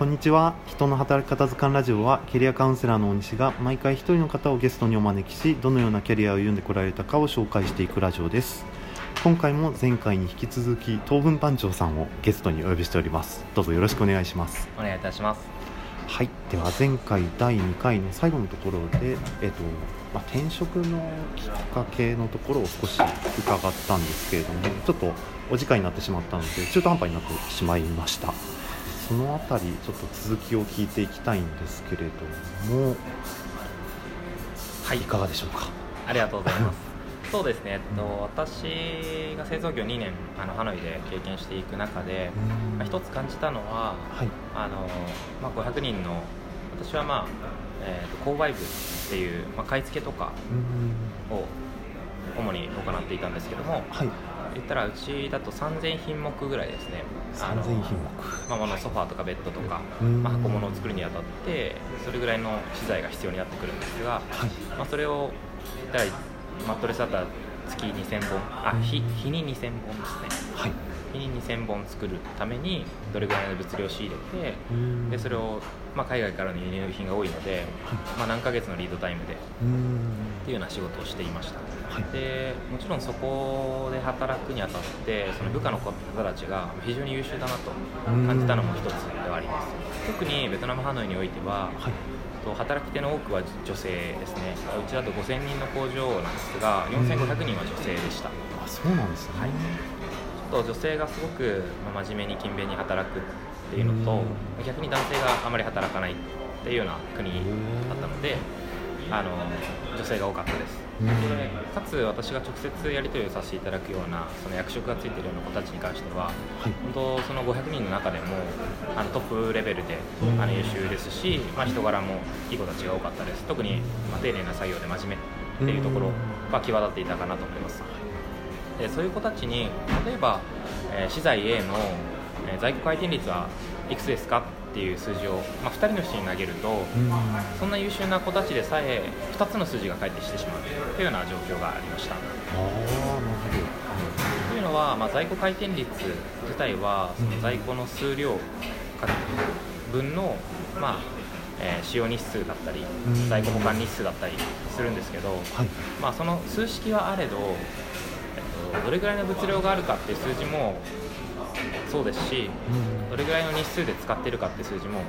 こんにちは。人の働き方図鑑ラジオはキャリアカウンセラーの大西が毎回一人の方をゲストにお招きしどのようなキャリアを歩んでこられたかを紹介していくラジオです。今回も前回に引き続き東文番長さんをゲストにお呼びしております。どうぞよろしくお願いします。お願いいたします。はい。では前回第2回の最後のところでえっとまあ、転職のきっかけのところを少し伺ったんですけれどもちょっとお時間になってしまったので中途半端になってしまいましたその辺りちょっと続きを聞いていきたいんですけれどもはい。いかがでしょうか？ありがとうございます。そうですね、えっと、私が製造業2年あのハノイで経験していく中で、まあ、一つ感じたのは、はい、あのまあ、500人の私はまあ、えーと、購買部っていう、まあ、買い付けとかを主に行っていたんですけども、はい、言ったらうちだと3000品目ぐらいですね。3000品目。まあ、のソファーとかベッドとか、まあ、箱物を作るにあたってそれぐらいの資材が必要になってくるんですが、はい、まあ、それをマットレスだったら月2000本あ日日に2000本ですね、はい、日に2000本作るためにどれぐらいの物量を仕入れてでそれを、まあ、海外からの輸入品が多いので、まあ、何ヶ月のリードタイムでっていうような仕事をしていました、はい、でもちろんそこで働くにあたってその部下の方たちが非常に優秀だなと感じたのも一つではあります。特にベトナムハノイにおいては、はい。と働き手の多くは女性ですね。うちだと5000人の工場なんですが4500人は女性でした、あそうなんですね、はい、と女性がすごく真面目に勤勉に働くっていうのと逆に男性があまり働かないっていうような国だったのであの女性が多かったです。でかつ私が直接やり取りをさせていただくようなその役職がついているような子たちに関しては、はい、本当その500人の中でもあのトップレベルであの優秀ですし、まあ、人柄もいい子たちが多かったです。特に、まあ、丁寧な作業で真面目っていうところが際立っていたかなと思いますでそういう子たちに例えば、えー、資材 A の、えー、在庫回転率はいくつですかっていう数字を、まあ、2人の人に投げると、そんな優秀な子たちでさえ2つの数字が返ってしてしまう。というような状況がありました。というのは、まあ、在庫回転率自体はその在庫の数量分の、まあえー、使用日数だったり在庫保管日数だったりするんですけど、はい、まあ、その数式はあれど、と、どれぐらいの物量があるかっていう数字もそうですし、どれぐらいの日数で使ってるかって数字も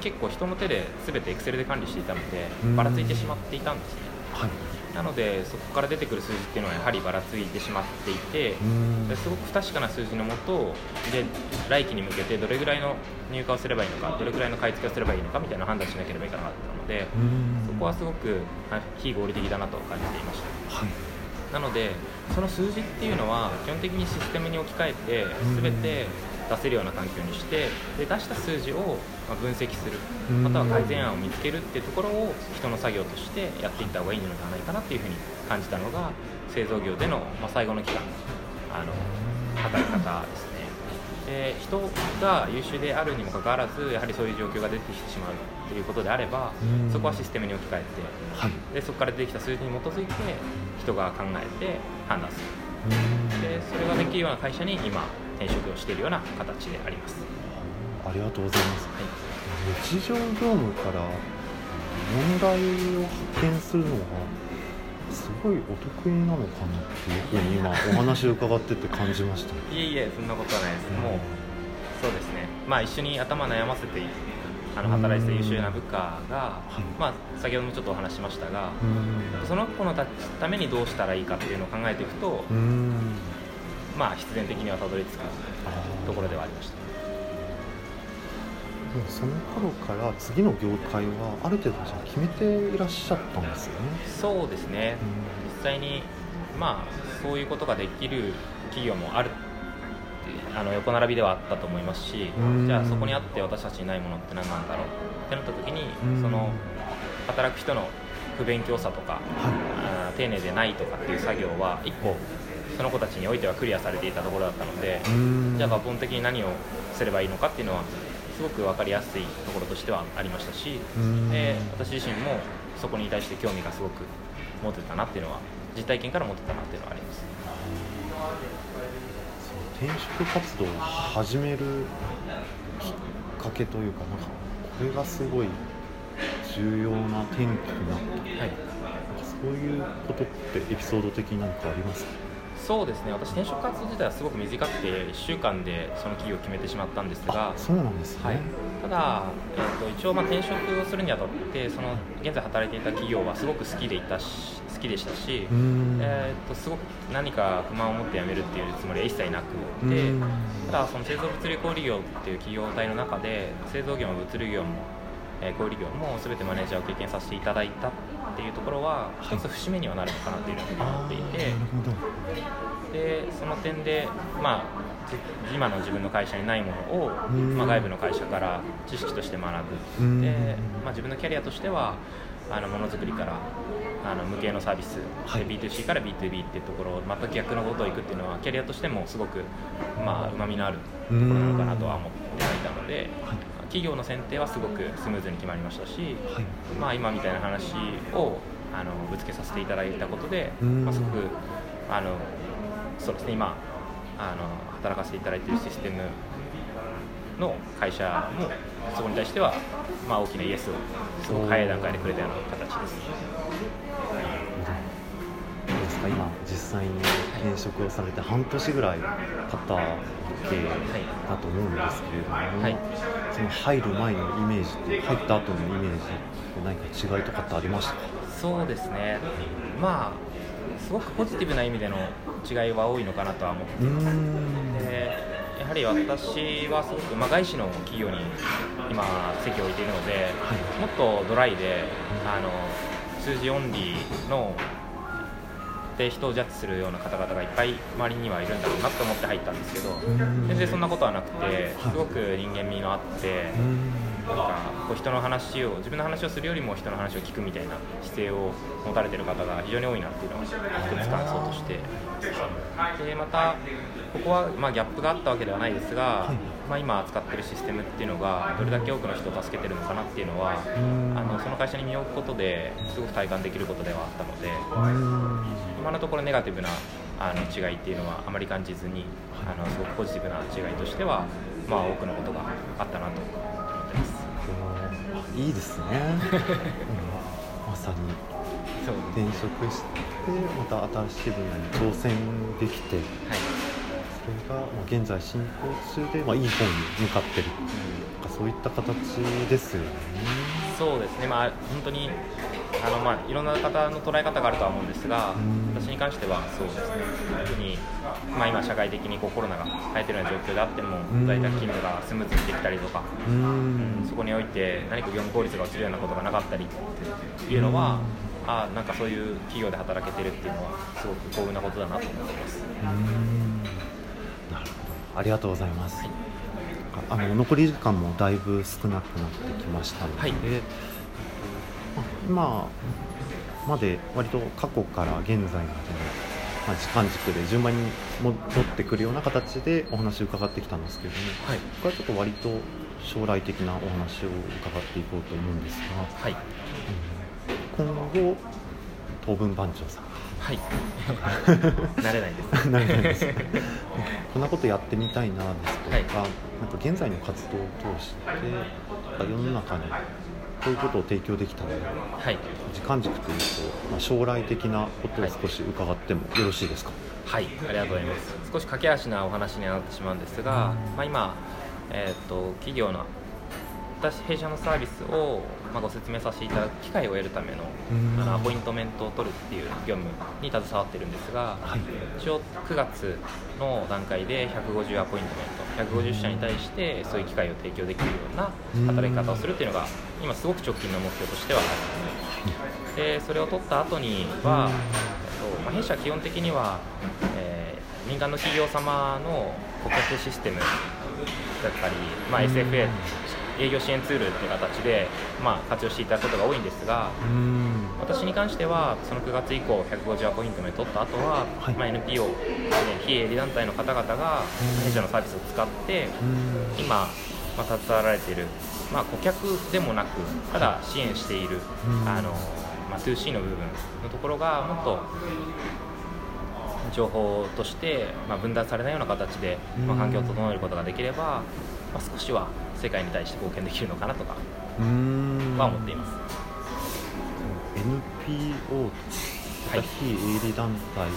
結構人の手で全てエクセルで管理していたのでばらついてしまっていたんですね、はい、なのでそこから出てくる数字っていうのはやはりばらついてしまっていてすごく不確かな数字のもとで来期に向けてどれぐらいの入荷をすればいいのかどれぐらいの買い付けをすればいいのかみたいな判断しなければいけなかったのでそこはすごく非合理的だなと感じていました。はいなのでその数字っていうのは基本的にシステムに置き換えて全て出せるような環境にしてで出した数字を分析するまたは改善案を見つけるっていうところを人の作業としてやっていった方がいいのではないかなっていうふうに感じたのが製造業での、ま最後の期間あの働き方ですね。で人が優秀であるにもかかわらずやはりそういう状況が出てきてしまうということであればそこはシステムに置き換えて、はい、でそこから出てきた数字に基づいて人が考えて判断する。でそれができるような会社に今転職をしているような形であります。ありがとうございます、はい、日常業務から問題を発見するのはすごいお得意なのかなっていうふうに今お話を伺ってて感じました。いえいえそんなことはないです、もうそうですね。まあ一緒に頭悩ませてあの働いてた優秀な部下が、まあ、先ほどもちょっとお話しましたが、その子のためにどうしたらいいかっていうのを考えていくと、まあ必然的にはたどり着くところではありました。もうその頃から次の業界はある程度じゃ決めていらっしゃったんですよね。そうですね、実際にまあそういうことができる企業もあるあの横並びではあったと思いますしじゃあそこにあって私たちにないものって何なんだろうってなった時にその働く人の不勉強さとか、はい、丁寧でないとかっていう作業は一個その子たちにおいてはクリアされていたところだったのでじゃあ抜本的に何をすればいいのかっていうのはすごく分かりやすいところとしてはありましたしで私自身もそこに対して興味がすごく持てたなっていうのは実体験から持てたなっていうのはあります。転職活動を始めるきっかけというかなんかこれがすごい重要な転機になった、はい。そういうことってエピソード的に何かありますか？そうですね。私転職活動自体はすごく短くて1週間でその企業を決めてしまったんですがそうなんですね、はい、ただ、えー、と一応まあ転職をするにあたってその現在働いていた企業はすごく好きでいたし好きでしたし、えー、とすごく何か不満を持って辞めるっていうつもりは一切なくてうん。ただその製造物流小売業っていう企業体の中で製造業も物流業も、えー小売業も全てマネージャーを経験させていただいたっていうところははい一つ節目にはなるのかなというふうに思っていて。でその点で、まあ、じ今の自分の会社にないものを、うん。まあ、外部の会社から知識として学ぶ、うん。でまあ、自分のキャリアとしてはあのものづくりからあの無形のサービス、はい。で B2C から B2B っていうところ全く逆のことをいくっていうのはキャリアとしてもすごくまあうまみのあるところなのかなとは思っていたので、はい企業の選定はすごくスムーズに決まりましたし、はい。まあ、今みたいな話をあのぶつけさせていただいたことで、うん。まあ、すごくあのそうですね今あの働かせていただいているシステムの会社もそこに対しては、まあ、大きなイエスをすごく早い段階でくれたような形です。どうですか今実際に転職をされて半年ぐらい経ったわけだと思うんですけれども、はい。その入る前のイメージと入った後のイメージ何か違いとかってありましたか？そうですね。まあすごくポジティブな意味での違いは多いのかなとは思ってうーん。でやはり私はすごく、まあ、外資の企業に今席を置いているので、はい。もっとドライであの数字オンリーので人をジャッジするような方々がいっぱい周りにはいるんだろうなと思って入ったんですけどん。全然そんなことはなくてすごく人間味のあってなんかこう人の話を自分の話をするよりも人の話を聞くみたいな姿勢を持たれている方が非常に多いなっていうのが一つ感想として。でまたここはまあギャップがあったわけではないですが、はい。まあ、今扱ってるシステムっていうのがどれだけ多くの人を助けてるのかなっていうのはん。あのその会社に身を置くことですごく体感できることではあったので今のところネガティブなあの違いっていうのはあまり感じずにあのすごくポジティブな違いとしては、まあ、多くのことがあったなと。いいですね、うん。まさに。転職してまた新しい分野に挑戦できてはい。それがまあ現在進行中で、まあ、いい方に向かってる。なんかそういった形ですよね。そうですね、まあ、本当にあの、まあ、いろんな方の捉え方があるとは思うんですが、うん私に関してはそうですね、特に、まあ、今、社会的にこうコロナが流行っているような状況であってもうん、在宅勤務がスムーズにできたりとか、うーんそこにおいて何か業務効率が落ちるようなことがなかったりっていうのは、あなんかそういう企業で働けてるっていうのは、すごく幸運なことだなと思ってます。なるほど。ありがとうございます、はい。あの残り時間もだいぶ少なくなってきましたので、はい。まあ今まで割と過去から現在までの、まあ、時間軸で順番に戻ってくるような形でお話を伺ってきたんですけれどもはい、ここはちょっと割と将来的なお話を伺っていこうと思うんですが、はい。今後当分番長さん。はい、慣れないです。なるほどです。こんなことやってみたいなですとか、はい。なんか現在の活動を通して世の中にこういうことを提供できたらはい。時間軸というと、まあ、将来的なことを少し伺ってもよろしいですか、はい、ありがとうございます。少し駆け足なお話になってしまうんですが、まあ、今、えー、と企業の私弊社のサービスを、まあ、ご説明させていただく機会を得るためのうん。あのアポイントメントを取るっていう業務に携わってるんですが、はい。一応9月の段階で150アポイントメント150社に対してそういう機会を提供できるような働き方をするっていうのが今すごく直近の目標としてはありますでそれを取った後には、えっとまあ、弊社は基本的には、えー民間の企業様の顧客システムだったり、まあ、SFA 営業支援ツールっていう形で、まあ、活用していただくことが多いんですが、私に関してはその9月以降150アポイントメント取った後は、はい。まあ、NPO、ね非営利団体の方々が弊社のサービスを使って今、まあ、携わられている、まあ、顧客でもなくただ支援している、うん。あのまあ、2C の部分のところがもっと情報として、まあ、分断されないような形で、まあ、うん。環境を整えることができれば、まあ、少しは世界に対して貢献できるのかなとかは思っています、NPO とはい。か非営利団体に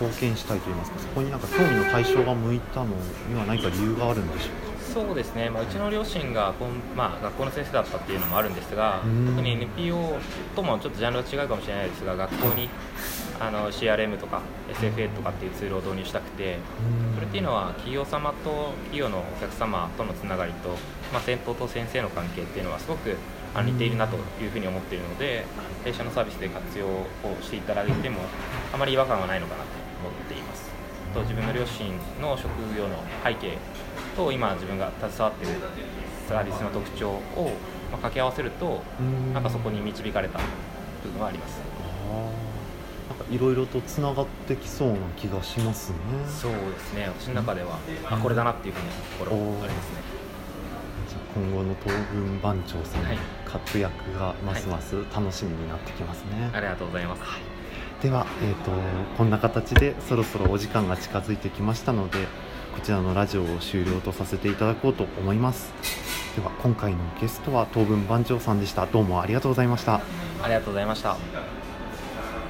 貢献したいといいますかそこになんか興味の対象が向いたのには何か理由があるんでしょうか？そうですね、まあ、うちの両親がこん、まあ、学校の先生だったっていうのもあるんですがうん。特に NPO ともちょっとジャンルが違うかもしれないですが学校に あの CRM とか SFA とかっていうツールを導入したくてそれっていうのは企業様と企業のお客様とのつながりと、まあ、先頭と先生の関係っていうのはすごくあ似ているなというふうに思っているので弊社のサービスで活用をしていただいてもあまり違和感はないのかなと思っています。と自分の両親の職業の背景と今自分が携わっているサービスの特徴をまあ掛け合わせるとなんかそこに導かれた部分はありますいろいろとつながってきそうな気がしますね。そうですね。私の中ではあこれだなっていうふうなところがありますね。じゃあ今後の東軍番長さんのはい。活躍がますます楽しみになってきますね、ありがとうございます。では、えー、とこんな形でそろそろお時間が近づいてきましたのでこちらのラジオを終了とさせていただこうと思います。では今回のゲストは東文番長さんでした。どうもありがとうございました。ありがとうございました